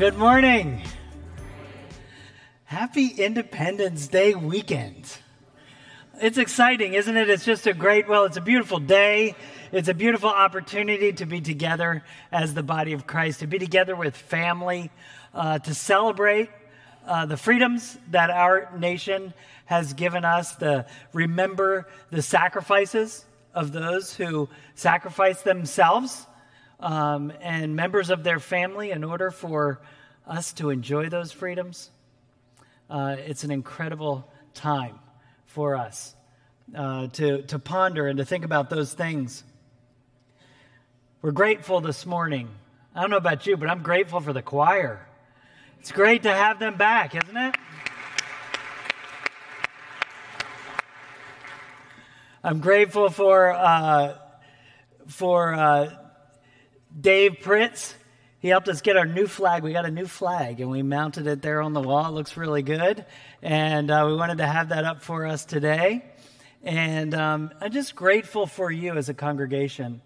Good morning. Happy Independence Day weekend. It's exciting, isn't it? It's just a great, well, it's a beautiful day. It's a beautiful opportunity to be together as the body of Christ, to be together with family, uh, to celebrate uh, the freedoms that our nation has given us, to remember the sacrifices of those who sacrificed themselves um, and members of their family in order for us to enjoy those freedoms. Uh, it's an incredible time for us uh, to, to ponder and to think about those things. We're grateful this morning. I don't know about you, but I'm grateful for the choir. It's great to have them back, isn't it? I'm grateful for uh, for uh, Dave Prince. He helped us get our new flag. We got a new flag and we mounted it there on the wall. It looks really good. And uh, we wanted to have that up for us today. And um, I'm just grateful for you as a congregation.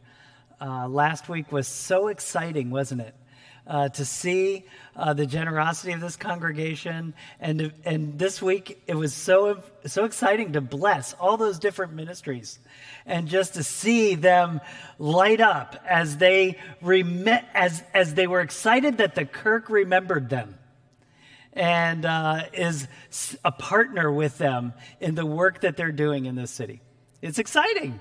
Uh, last week was so exciting, wasn't it? Uh, to see uh, the generosity of this congregation. And, and this week, it was so, so exciting to bless all those different ministries and just to see them light up as they, rem- as, as they were excited that the Kirk remembered them and uh, is a partner with them in the work that they're doing in this city. It's exciting.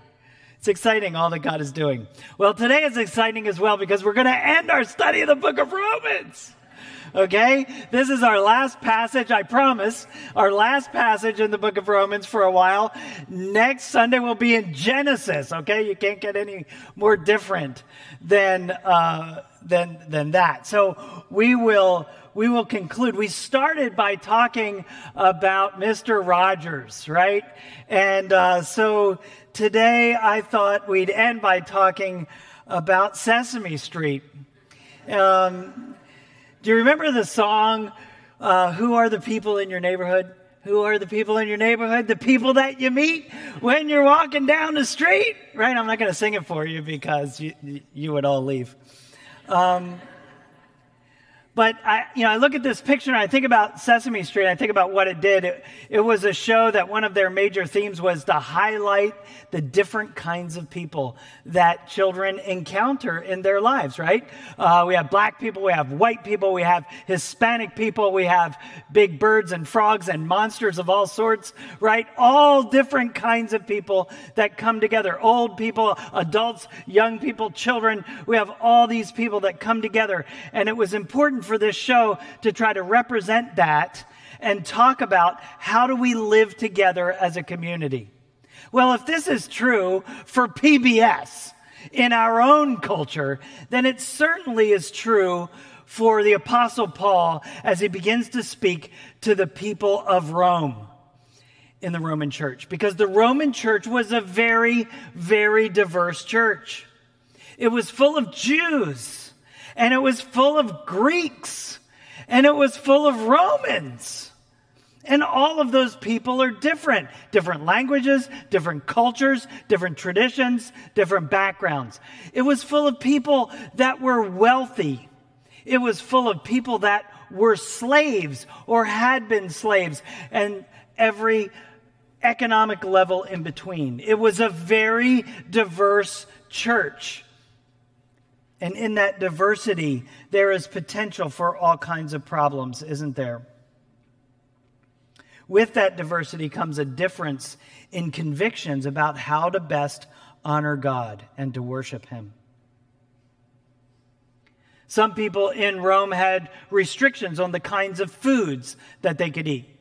It's exciting all that God is doing. Well, today is exciting as well because we're going to end our study of the book of Romans. Okay? This is our last passage, I promise, our last passage in the book of Romans for a while. Next Sunday will be in Genesis, okay? You can't get any more different than, uh, than, than that. So we will, we will conclude. We started by talking about Mr. Rogers, right? And uh, so today I thought we'd end by talking about Sesame Street. Um, do you remember the song, uh, Who Are the People in Your Neighborhood? Who are the people in your neighborhood? The people that you meet when you're walking down the street, right? I'm not going to sing it for you because you, you would all leave. Um, but I, you know, I look at this picture and I think about Sesame Street. I think about what it did. It, it, was a show that one of their major themes was to highlight the different kinds of people that children encounter in their lives. Right? Uh, we have black people, we have white people, we have Hispanic people, we have big birds and frogs and monsters of all sorts. Right? All different kinds of people that come together. Old people, adults, young people, children. We have all these people that come together, and it was important for this show to try to represent that and talk about how do we live together as a community. Well, if this is true for PBS in our own culture, then it certainly is true for the Apostle Paul as he begins to speak to the people of Rome in the Roman church. Because the Roman church was a very, very diverse church. It was full of Jews and it was full of Greeks, and it was full of Romans. And all of those people are different different languages, different cultures, different traditions, different backgrounds. It was full of people that were wealthy. It was full of people that were slaves or had been slaves, and every economic level in between. It was a very diverse church. And in that diversity, there is potential for all kinds of problems, isn't there? With that diversity comes a difference in convictions about how to best honor God and to worship Him. Some people in Rome had restrictions on the kinds of foods that they could eat.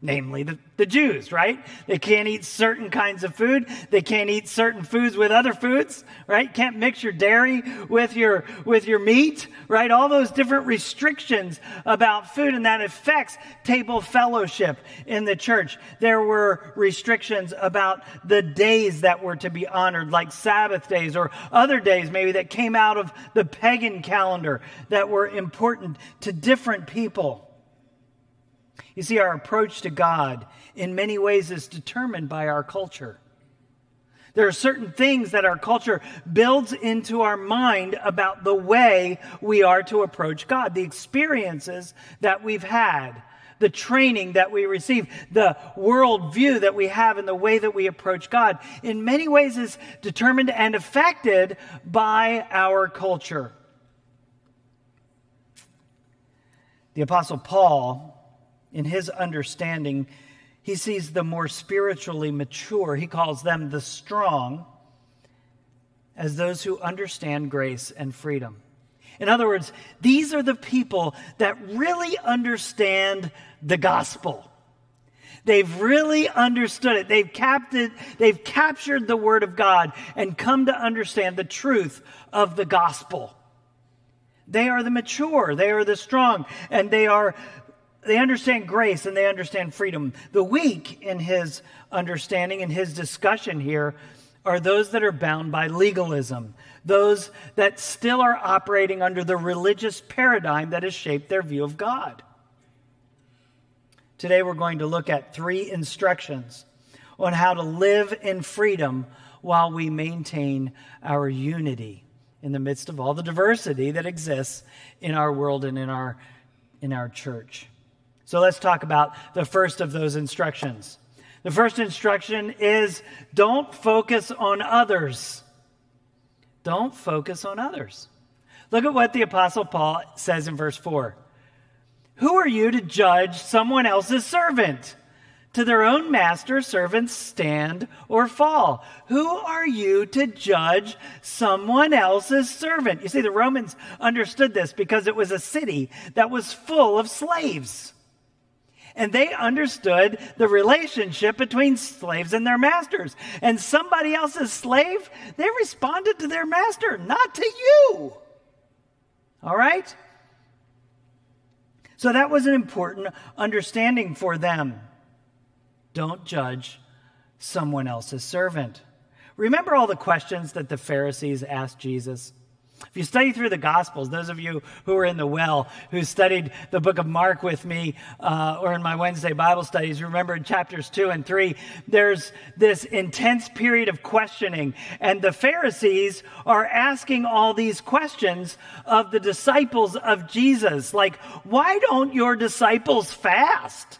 Namely the, the Jews, right? They can't eat certain kinds of food. They can't eat certain foods with other foods, right? Can't mix your dairy with your, with your meat, right? All those different restrictions about food and that affects table fellowship in the church. There were restrictions about the days that were to be honored, like Sabbath days or other days maybe that came out of the pagan calendar that were important to different people. You see, our approach to God in many ways is determined by our culture. There are certain things that our culture builds into our mind about the way we are to approach God, the experiences that we've had, the training that we receive, the worldview that we have, and the way that we approach God, in many ways is determined and affected by our culture. The Apostle Paul in his understanding, he sees the more spiritually mature, he calls them the strong, as those who understand grace and freedom. In other words, these are the people that really understand the gospel. They've really understood it. They've captured, they've captured the word of God and come to understand the truth of the gospel. They are the mature, they are the strong, and they are they understand grace and they understand freedom. The weak in his understanding and his discussion here are those that are bound by legalism, those that still are operating under the religious paradigm that has shaped their view of God. Today we're going to look at three instructions on how to live in freedom while we maintain our unity in the midst of all the diversity that exists in our world and in our, in our church. So let's talk about the first of those instructions. The first instruction is don't focus on others. Don't focus on others. Look at what the Apostle Paul says in verse 4. Who are you to judge someone else's servant? To their own master, servants stand or fall. Who are you to judge someone else's servant? You see, the Romans understood this because it was a city that was full of slaves and they understood the relationship between slaves and their masters. And somebody else's slave, they responded to their master, not to you. All right? So that was an important understanding for them. Don't judge someone else's servant. Remember all the questions that the Pharisees asked Jesus? If you study through the Gospels, those of you who are in the well, who studied the book of Mark with me, uh, or in my Wednesday Bible studies, remember in chapters two and three, there's this intense period of questioning. And the Pharisees are asking all these questions of the disciples of Jesus. Like, why don't your disciples fast?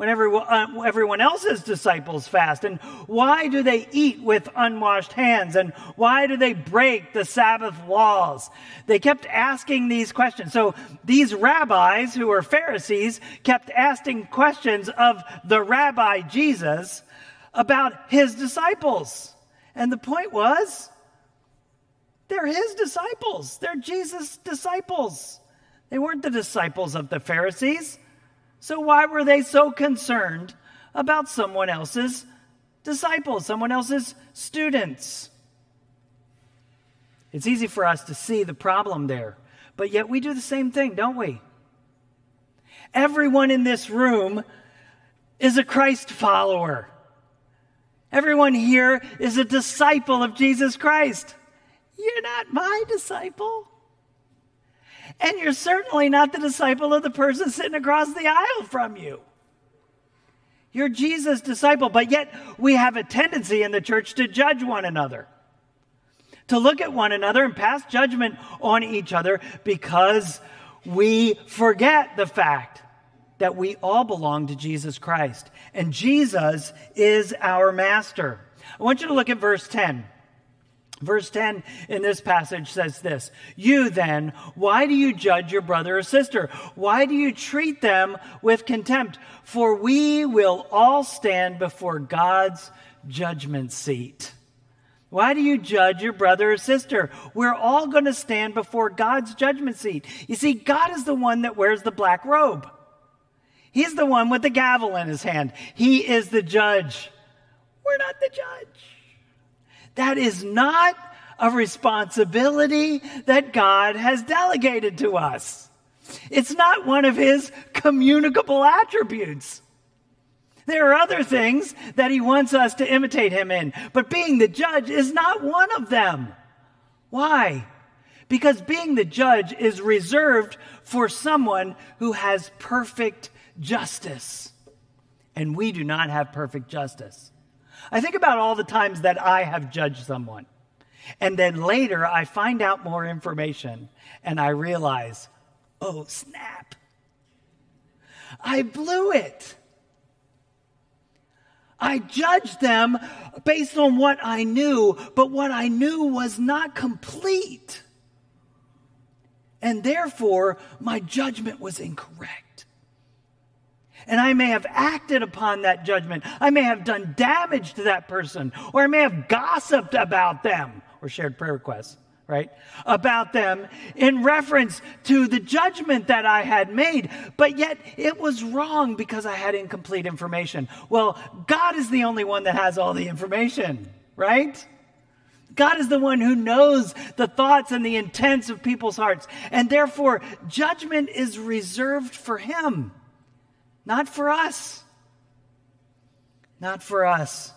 When everyone, uh, everyone else's disciples fast? And why do they eat with unwashed hands? And why do they break the Sabbath laws? They kept asking these questions. So these rabbis, who were Pharisees, kept asking questions of the rabbi Jesus about his disciples. And the point was, they're his disciples. They're Jesus' disciples. They weren't the disciples of the Pharisees. So, why were they so concerned about someone else's disciples, someone else's students? It's easy for us to see the problem there, but yet we do the same thing, don't we? Everyone in this room is a Christ follower. Everyone here is a disciple of Jesus Christ. You're not my disciple. And you're certainly not the disciple of the person sitting across the aisle from you. You're Jesus' disciple, but yet we have a tendency in the church to judge one another, to look at one another and pass judgment on each other because we forget the fact that we all belong to Jesus Christ and Jesus is our master. I want you to look at verse 10. Verse 10 in this passage says this You then, why do you judge your brother or sister? Why do you treat them with contempt? For we will all stand before God's judgment seat. Why do you judge your brother or sister? We're all going to stand before God's judgment seat. You see, God is the one that wears the black robe. He's the one with the gavel in his hand. He is the judge. We're not the judge. That is not a responsibility that God has delegated to us. It's not one of his communicable attributes. There are other things that he wants us to imitate him in, but being the judge is not one of them. Why? Because being the judge is reserved for someone who has perfect justice. And we do not have perfect justice. I think about all the times that I have judged someone. And then later I find out more information and I realize, oh, snap. I blew it. I judged them based on what I knew, but what I knew was not complete. And therefore, my judgment was incorrect. And I may have acted upon that judgment. I may have done damage to that person, or I may have gossiped about them or shared prayer requests, right? About them in reference to the judgment that I had made. But yet it was wrong because I had incomplete information. Well, God is the only one that has all the information, right? God is the one who knows the thoughts and the intents of people's hearts. And therefore, judgment is reserved for Him, not for us. Not for us.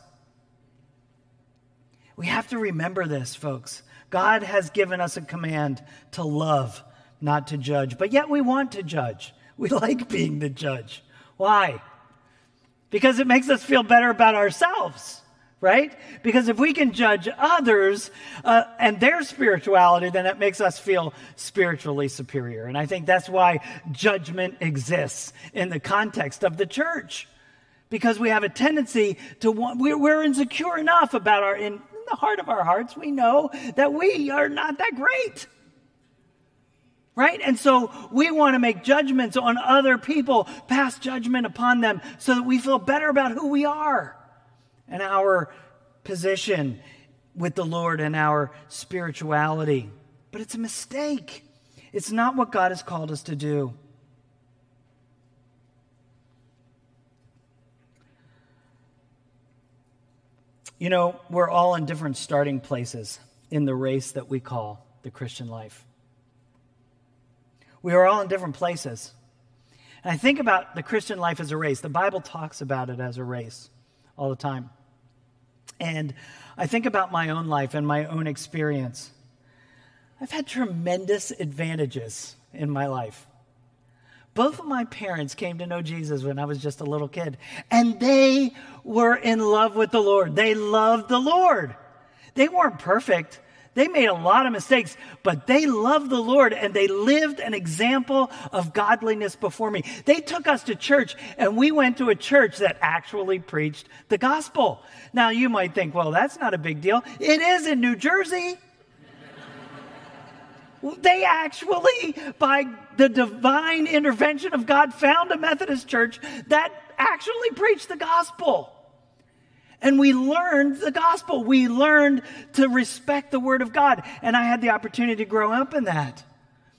We have to remember this, folks. God has given us a command to love, not to judge. But yet we want to judge. We like being the judge. Why? Because it makes us feel better about ourselves, right? Because if we can judge others uh, and their spirituality, then it makes us feel spiritually superior. And I think that's why judgment exists in the context of the church. Because we have a tendency to want, we're, we're insecure enough about our, in, in the heart of our hearts, we know that we are not that great. Right? And so we want to make judgments on other people, pass judgment upon them, so that we feel better about who we are and our position with the Lord and our spirituality. But it's a mistake. It's not what God has called us to do. You know, we're all in different starting places in the race that we call the Christian life. We are all in different places. And I think about the Christian life as a race. The Bible talks about it as a race all the time. And I think about my own life and my own experience. I've had tremendous advantages in my life. Both of my parents came to know Jesus when I was just a little kid, and they were in love with the Lord. They loved the Lord. They weren't perfect. They made a lot of mistakes, but they loved the Lord and they lived an example of godliness before me. They took us to church and we went to a church that actually preached the gospel. Now you might think, well, that's not a big deal. It is in New Jersey. They actually, by the divine intervention of God, found a Methodist church that actually preached the gospel. And we learned the gospel. We learned to respect the word of God. And I had the opportunity to grow up in that.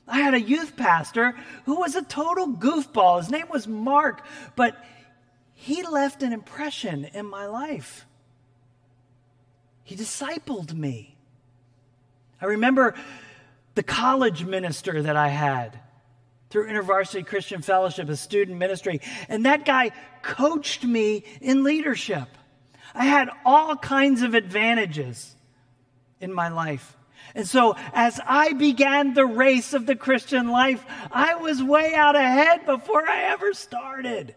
I had a youth pastor who was a total goofball. His name was Mark, but he left an impression in my life. He discipled me. I remember the college minister that I had through InterVarsity Christian Fellowship, a student ministry. And that guy coached me in leadership. I had all kinds of advantages in my life. And so, as I began the race of the Christian life, I was way out ahead before I ever started.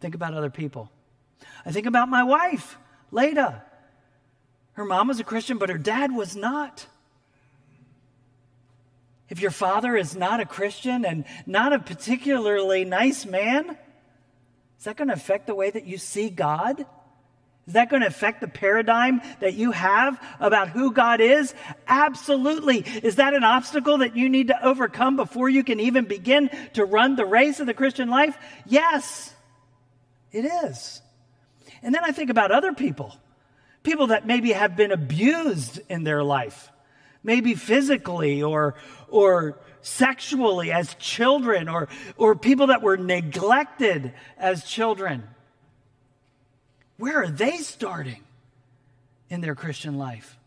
Think about other people. I think about my wife, Leda. Her mom was a Christian, but her dad was not. If your father is not a Christian and not a particularly nice man, is that going to affect the way that you see God? Is that going to affect the paradigm that you have about who God is? Absolutely. Is that an obstacle that you need to overcome before you can even begin to run the race of the Christian life? Yes, it is. And then I think about other people, people that maybe have been abused in their life maybe physically or, or sexually as children, or, or people that were neglected as children. Where are they starting in their Christian life?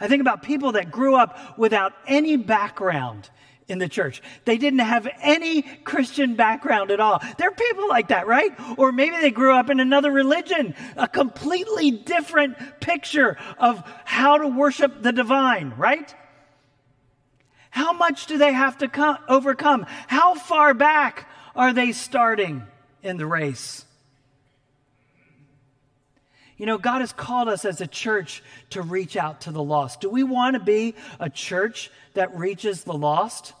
I think about people that grew up without any background in the church. They didn't have any Christian background at all. There are people like that, right? Or maybe they grew up in another religion, a completely different picture of how to worship the divine, right? How much do they have to come, overcome? How far back are they starting in the race? You know, God has called us as a church to reach out to the lost. Do we want to be a church that reaches the lost?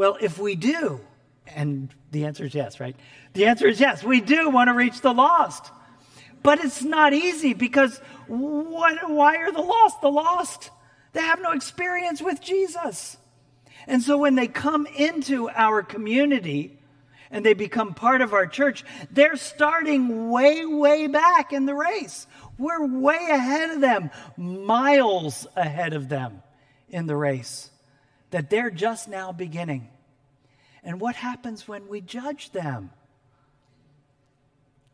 Well, if we do, and the answer is yes, right? The answer is yes, we do want to reach the lost. But it's not easy because what, why are the lost the lost? They have no experience with Jesus. And so when they come into our community and they become part of our church, they're starting way, way back in the race. We're way ahead of them, miles ahead of them in the race that they're just now beginning. And what happens when we judge them?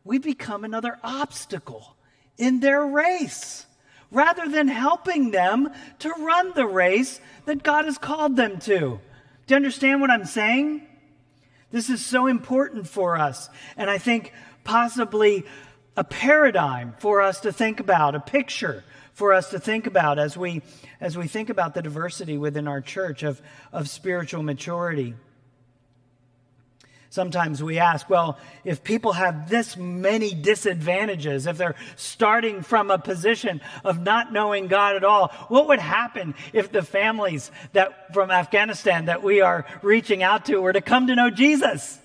We become another obstacle in their race rather than helping them to run the race that God has called them to. Do you understand what I'm saying? This is so important for us. And I think possibly a paradigm for us to think about, a picture for us to think about as we, as we think about the diversity within our church of, of spiritual maturity. Sometimes we ask, well, if people have this many disadvantages, if they're starting from a position of not knowing God at all, what would happen if the families that from Afghanistan that we are reaching out to were to come to know Jesus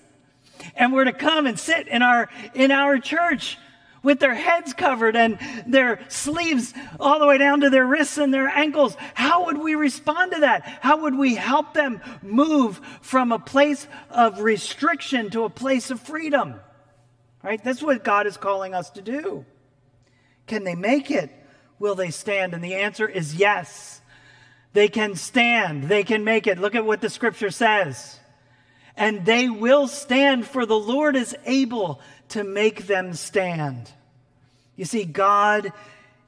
and were to come and sit in our in our church with their heads covered and their sleeves all the way down to their wrists and their ankles. How would we respond to that? How would we help them move from a place of restriction to a place of freedom? Right? That's what God is calling us to do. Can they make it? Will they stand? And the answer is yes. They can stand. They can make it. Look at what the scripture says. And they will stand, for the Lord is able to make them stand. You see, God,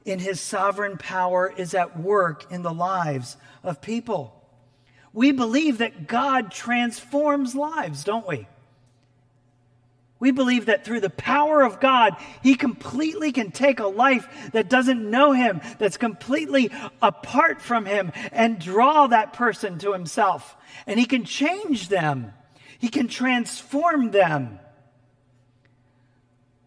in his sovereign power, is at work in the lives of people. We believe that God transforms lives, don't we? We believe that through the power of God, He completely can take a life that doesn't know Him, that's completely apart from Him, and draw that person to Himself. And He can change them, He can transform them.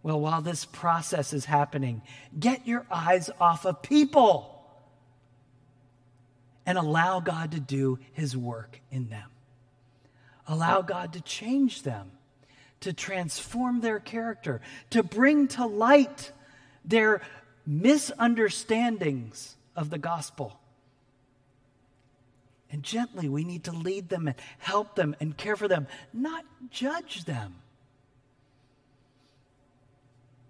Well, while this process is happening, get your eyes off of people and allow God to do his work in them. Allow God to change them, to transform their character, to bring to light their misunderstandings of the gospel. And gently, we need to lead them and help them and care for them, not judge them.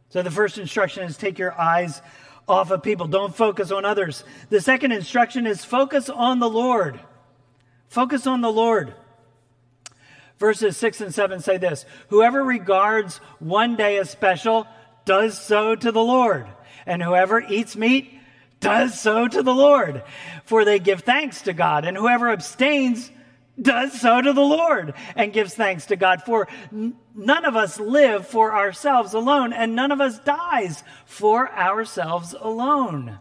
So the first instruction is take your eyes off of people. Don't focus on others. The second instruction is focus on the Lord. Focus on the Lord. Verses 6 and 7 say this Whoever regards one day as special does so to the Lord, and whoever eats meat does so to the Lord, for they give thanks to God, and whoever abstains does so to the Lord and gives thanks to God. For none of us live for ourselves alone, and none of us dies for ourselves alone.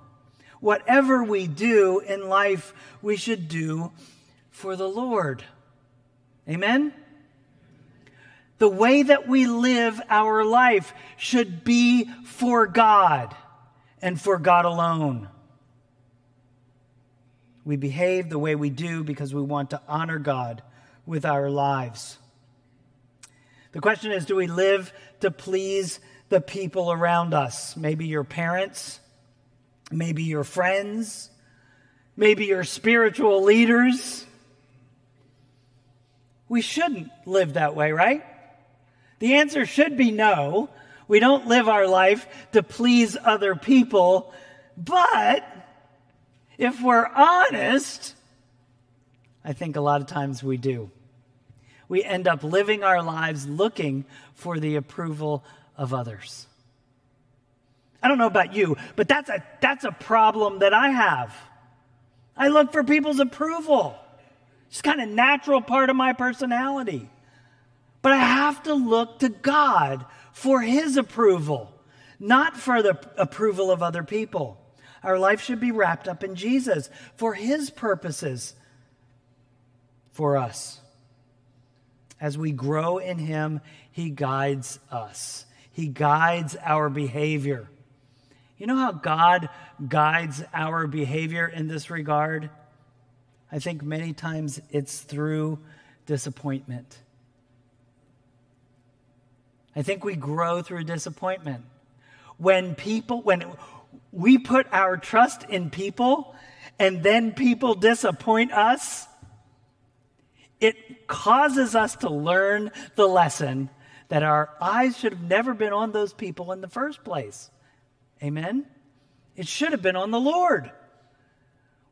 Whatever we do in life, we should do for the Lord. Amen? The way that we live our life should be for God and for God alone. We behave the way we do because we want to honor God with our lives. The question is do we live to please the people around us? Maybe your parents, maybe your friends, maybe your spiritual leaders. We shouldn't live that way, right? The answer should be no. We don't live our life to please other people, but If we're honest, I think a lot of times we do. We end up living our lives looking for the approval of others. I don't know about you, but that's a, that's a problem that I have. I look for people's approval. It's kind of natural part of my personality. But I have to look to God for his approval, not for the approval of other people. Our life should be wrapped up in Jesus for his purposes for us. As we grow in him, he guides us. He guides our behavior. You know how God guides our behavior in this regard? I think many times it's through disappointment. I think we grow through disappointment. When people, when we put our trust in people and then people disappoint us, it causes us to learn the lesson that our eyes should have never been on those people in the first place. Amen? It should have been on the Lord.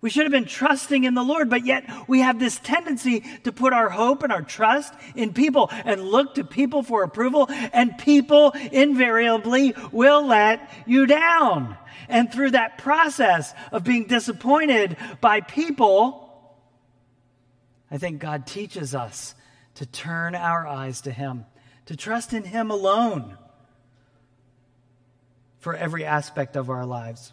We should have been trusting in the Lord, but yet we have this tendency to put our hope and our trust in people and look to people for approval, and people invariably will let you down. And through that process of being disappointed by people, I think God teaches us to turn our eyes to Him, to trust in Him alone for every aspect of our lives.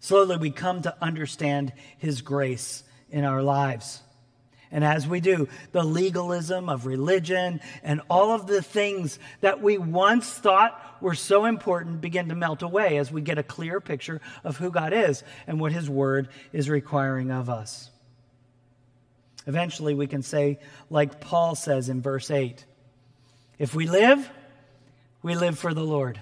Slowly, we come to understand His grace in our lives. And as we do, the legalism of religion and all of the things that we once thought were so important begin to melt away as we get a clear picture of who God is and what His Word is requiring of us. Eventually, we can say, like Paul says in verse 8 if we live, we live for the Lord.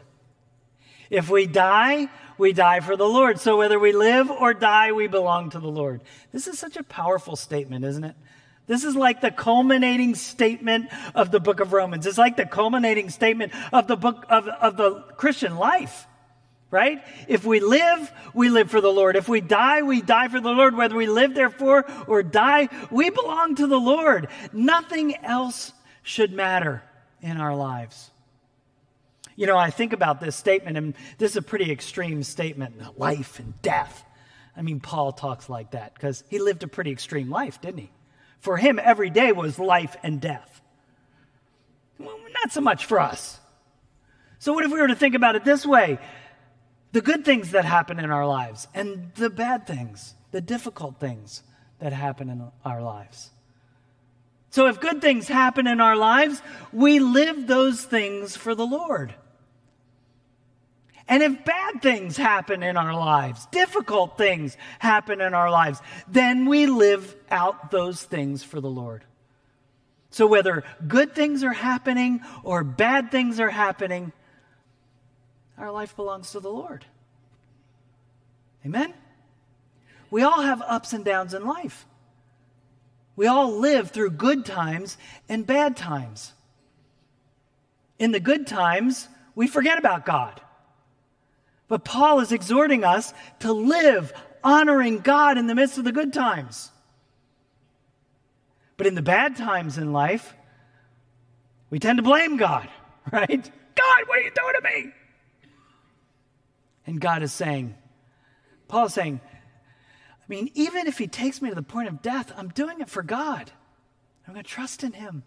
If we die, we die for the Lord. So whether we live or die, we belong to the Lord. This is such a powerful statement, isn't it? This is like the culminating statement of the book of Romans. It's like the culminating statement of the book of, of the Christian life, right? If we live, we live for the Lord. If we die, we die for the Lord. Whether we live, therefore, or die, we belong to the Lord. Nothing else should matter in our lives. You know, I think about this statement, and this is a pretty extreme statement life and death. I mean, Paul talks like that because he lived a pretty extreme life, didn't he? For him, every day was life and death. Well, not so much for us. So, what if we were to think about it this way? The good things that happen in our lives and the bad things, the difficult things that happen in our lives. So, if good things happen in our lives, we live those things for the Lord. And if bad things happen in our lives, difficult things happen in our lives, then we live out those things for the Lord. So whether good things are happening or bad things are happening, our life belongs to the Lord. Amen? We all have ups and downs in life. We all live through good times and bad times. In the good times, we forget about God. But Paul is exhorting us to live honoring God in the midst of the good times. But in the bad times in life, we tend to blame God, right? God, what are you doing to me? And God is saying, Paul is saying, I mean, even if he takes me to the point of death, I'm doing it for God. I'm going to trust in him.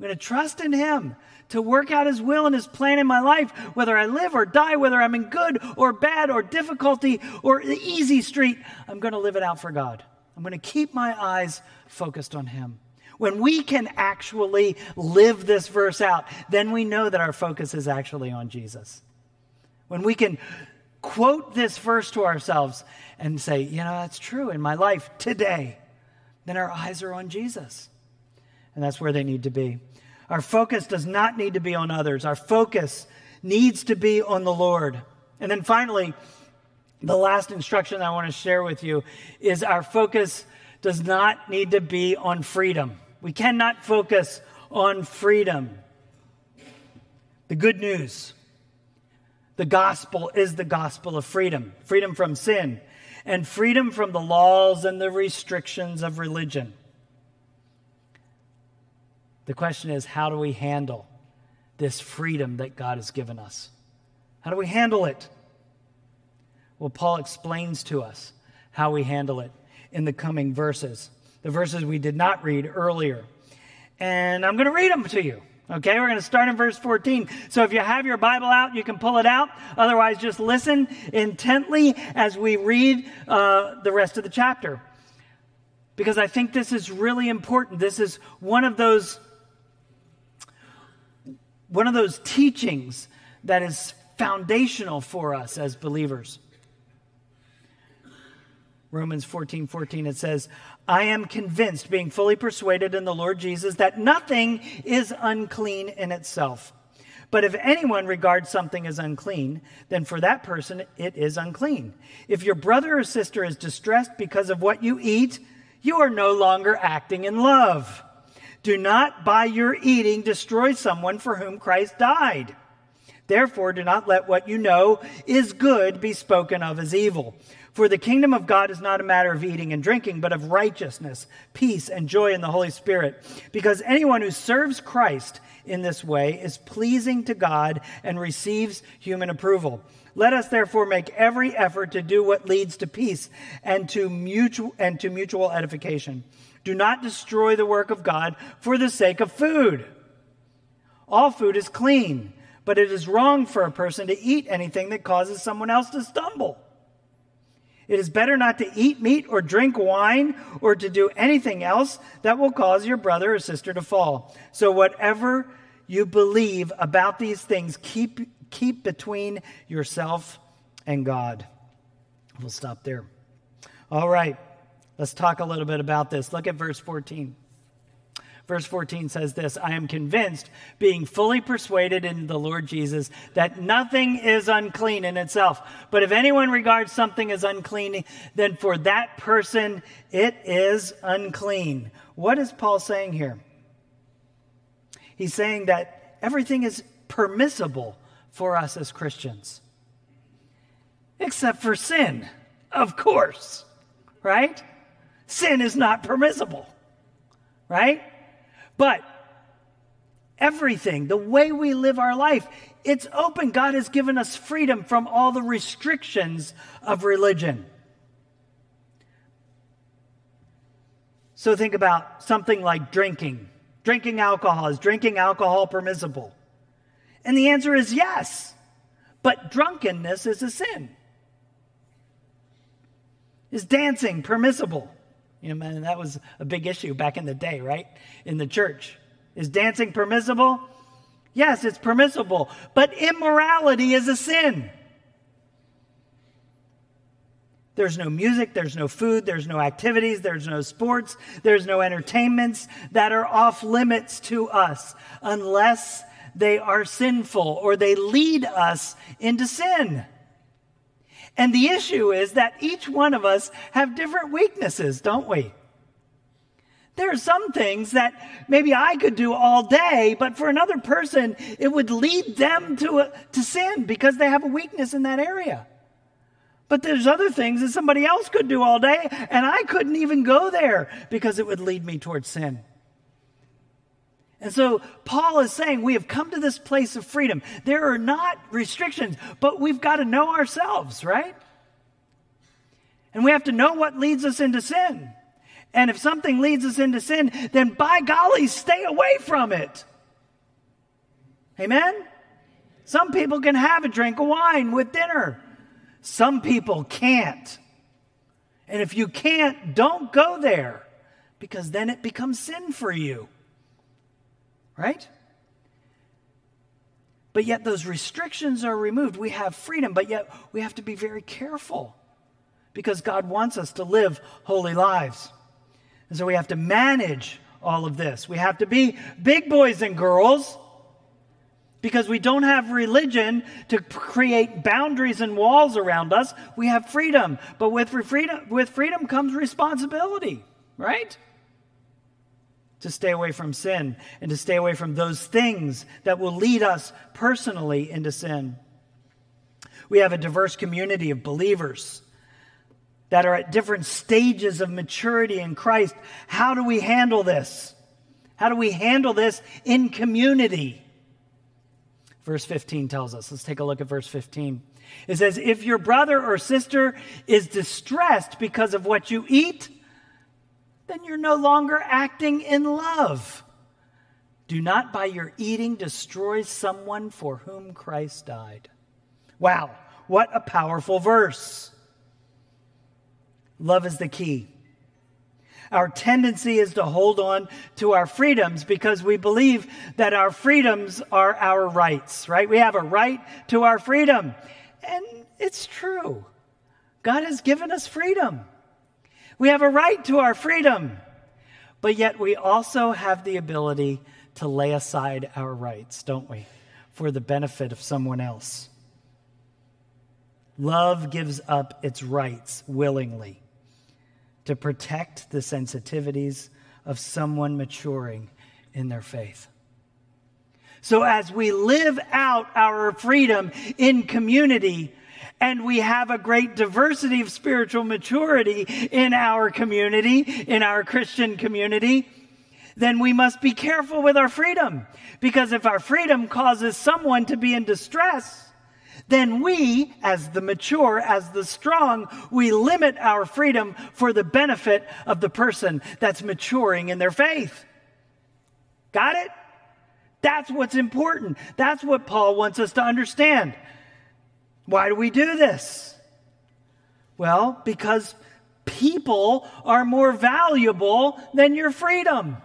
I'm going to trust in Him to work out His will and His plan in my life, whether I live or die, whether I'm in good or bad or difficulty or the easy street. I'm going to live it out for God. I'm going to keep my eyes focused on Him. When we can actually live this verse out, then we know that our focus is actually on Jesus. When we can quote this verse to ourselves and say, you know, that's true in my life today, then our eyes are on Jesus. And that's where they need to be. Our focus does not need to be on others. Our focus needs to be on the Lord. And then finally, the last instruction I want to share with you is our focus does not need to be on freedom. We cannot focus on freedom. The good news The gospel is the gospel of freedom freedom from sin, and freedom from the laws and the restrictions of religion. The question is how do we handle this freedom that God has given us? How do we handle it? Well, Paul explains to us how we handle it in the coming verses, the verses we did not read earlier. And I'm going to read them to you. Okay, we're going to start in verse 14. So if you have your Bible out, you can pull it out. Otherwise, just listen intently as we read uh, the rest of the chapter. Because I think this is really important. This is one of those one of those teachings that is foundational for us as believers. Romans 14 14, it says, I am convinced, being fully persuaded in the Lord Jesus, that nothing is unclean in itself. But if anyone regards something as unclean, then for that person it is unclean. If your brother or sister is distressed because of what you eat, you are no longer acting in love. Do not by your eating destroy someone for whom Christ died. Therefore, do not let what you know is good be spoken of as evil. For the kingdom of God is not a matter of eating and drinking, but of righteousness, peace, and joy in the Holy Spirit. Because anyone who serves Christ in this way is pleasing to God and receives human approval. Let us therefore make every effort to do what leads to peace and to mutual, and to mutual edification. Do not destroy the work of God for the sake of food. All food is clean, but it is wrong for a person to eat anything that causes someone else to stumble. It is better not to eat meat or drink wine or to do anything else that will cause your brother or sister to fall. So, whatever you believe about these things, keep, keep between yourself and God. We'll stop there. All right, let's talk a little bit about this. Look at verse 14. Verse 14 says this I am convinced, being fully persuaded in the Lord Jesus, that nothing is unclean in itself. But if anyone regards something as unclean, then for that person it is unclean. What is Paul saying here? He's saying that everything is permissible for us as Christians, except for sin, of course, right? Sin is not permissible, right? But everything, the way we live our life, it's open. God has given us freedom from all the restrictions of religion. So think about something like drinking. Drinking alcohol. Is drinking alcohol permissible? And the answer is yes. But drunkenness is a sin. Is dancing permissible? You know, that was a big issue back in the day, right? In the church. Is dancing permissible? Yes, it's permissible, but immorality is a sin. There's no music, there's no food, there's no activities, there's no sports, there's no entertainments that are off limits to us unless they are sinful or they lead us into sin. And the issue is that each one of us have different weaknesses, don't we? There are some things that maybe I could do all day, but for another person, it would lead them to, a, to sin because they have a weakness in that area. But there's other things that somebody else could do all day, and I couldn't even go there because it would lead me towards sin. And so Paul is saying we have come to this place of freedom. There are not restrictions, but we've got to know ourselves, right? And we have to know what leads us into sin. And if something leads us into sin, then by golly, stay away from it. Amen? Some people can have a drink of wine with dinner, some people can't. And if you can't, don't go there because then it becomes sin for you right? But yet those restrictions are removed. We have freedom, but yet we have to be very careful because God wants us to live holy lives. And so we have to manage all of this. We have to be big boys and girls because we don't have religion to create boundaries and walls around us. We have freedom. But with freedom, with freedom comes responsibility, right? To stay away from sin and to stay away from those things that will lead us personally into sin. We have a diverse community of believers that are at different stages of maturity in Christ. How do we handle this? How do we handle this in community? Verse 15 tells us. Let's take a look at verse 15. It says, If your brother or sister is distressed because of what you eat, then you're no longer acting in love. Do not by your eating destroy someone for whom Christ died. Wow, what a powerful verse. Love is the key. Our tendency is to hold on to our freedoms because we believe that our freedoms are our rights, right? We have a right to our freedom. And it's true. God has given us freedom. We have a right to our freedom. But yet we also have the ability to lay aside our rights, don't we? For the benefit of someone else. Love gives up its rights willingly to protect the sensitivities of someone maturing in their faith. So, as we live out our freedom in community, and we have a great diversity of spiritual maturity in our community, in our Christian community, then we must be careful with our freedom. Because if our freedom causes someone to be in distress, then we, as the mature, as the strong, we limit our freedom for the benefit of the person that's maturing in their faith. Got it? That's what's important. That's what Paul wants us to understand. Why do we do this? Well, because people are more valuable than your freedom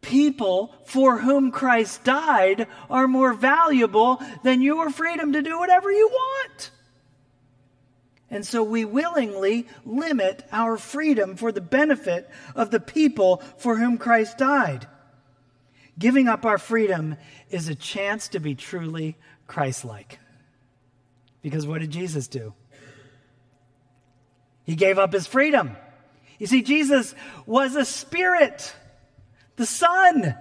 people for whom Christ died are more valuable than your freedom to do whatever you want. And so we willingly limit our freedom for the benefit of the people for whom Christ died. Giving up our freedom is a chance to be truly Christ like. Because what did Jesus do? He gave up his freedom. You see, Jesus was a spirit the Son,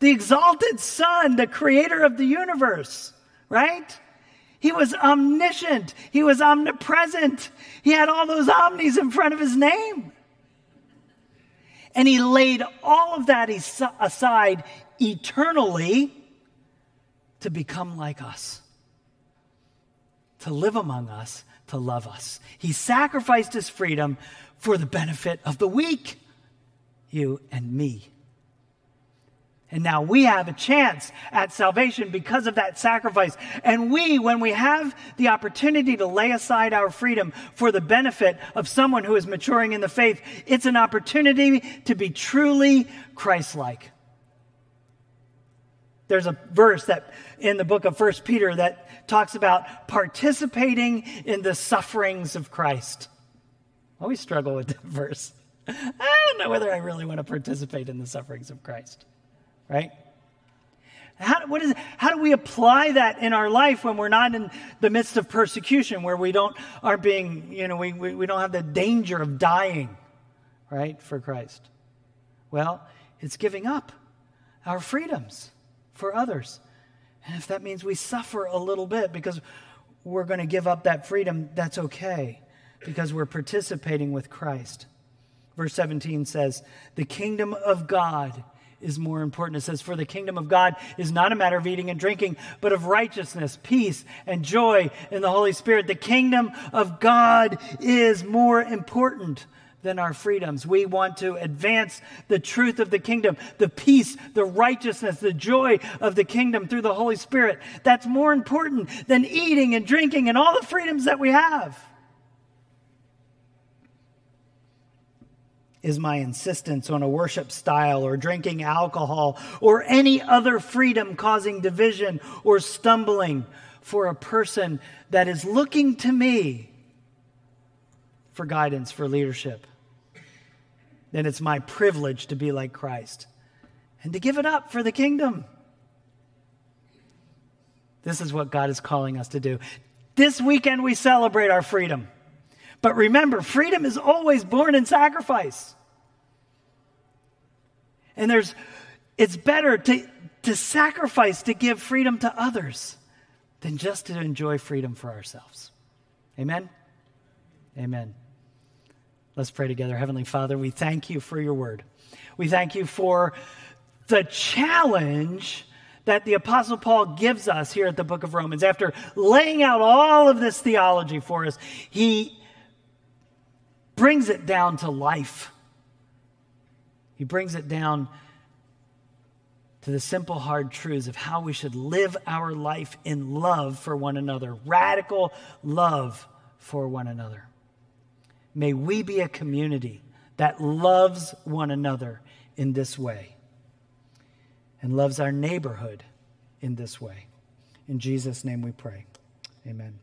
the exalted Son, the creator of the universe, right? He was omniscient. He was omnipresent. He had all those omnis in front of his name. And he laid all of that aside eternally to become like us, to live among us, to love us. He sacrificed his freedom for the benefit of the weak, you and me. And now we have a chance at salvation because of that sacrifice. And we, when we have the opportunity to lay aside our freedom for the benefit of someone who is maturing in the faith, it's an opportunity to be truly Christ like. There's a verse that in the book of First Peter that talks about participating in the sufferings of Christ. I always struggle with that verse. I don't know whether I really want to participate in the sufferings of Christ right? How, what is, how do we apply that in our life when we're not in the midst of persecution, where we don't aren't being, you know, we, we, we don't have the danger of dying, right, for Christ? Well, it's giving up our freedoms for others. And if that means we suffer a little bit because we're going to give up that freedom, that's okay because we're participating with Christ. Verse 17 says, The kingdom of God is more important. It says, For the kingdom of God is not a matter of eating and drinking, but of righteousness, peace, and joy in the Holy Spirit. The kingdom of God is more important than our freedoms. We want to advance the truth of the kingdom, the peace, the righteousness, the joy of the kingdom through the Holy Spirit. That's more important than eating and drinking and all the freedoms that we have. is my insistence on a worship style or drinking alcohol or any other freedom causing division or stumbling for a person that is looking to me for guidance, for leadership, then it's my privilege to be like Christ and to give it up for the kingdom. This is what God is calling us to do. This weekend, we celebrate our freedom. But remember, freedom is always born in sacrifice. And there's, it's better to, to sacrifice to give freedom to others than just to enjoy freedom for ourselves. Amen? Amen. Let's pray together. Heavenly Father, we thank you for your word. We thank you for the challenge that the Apostle Paul gives us here at the book of Romans. After laying out all of this theology for us, he brings it down to life. He brings it down to the simple, hard truths of how we should live our life in love for one another, radical love for one another. May we be a community that loves one another in this way and loves our neighborhood in this way. In Jesus' name we pray. Amen.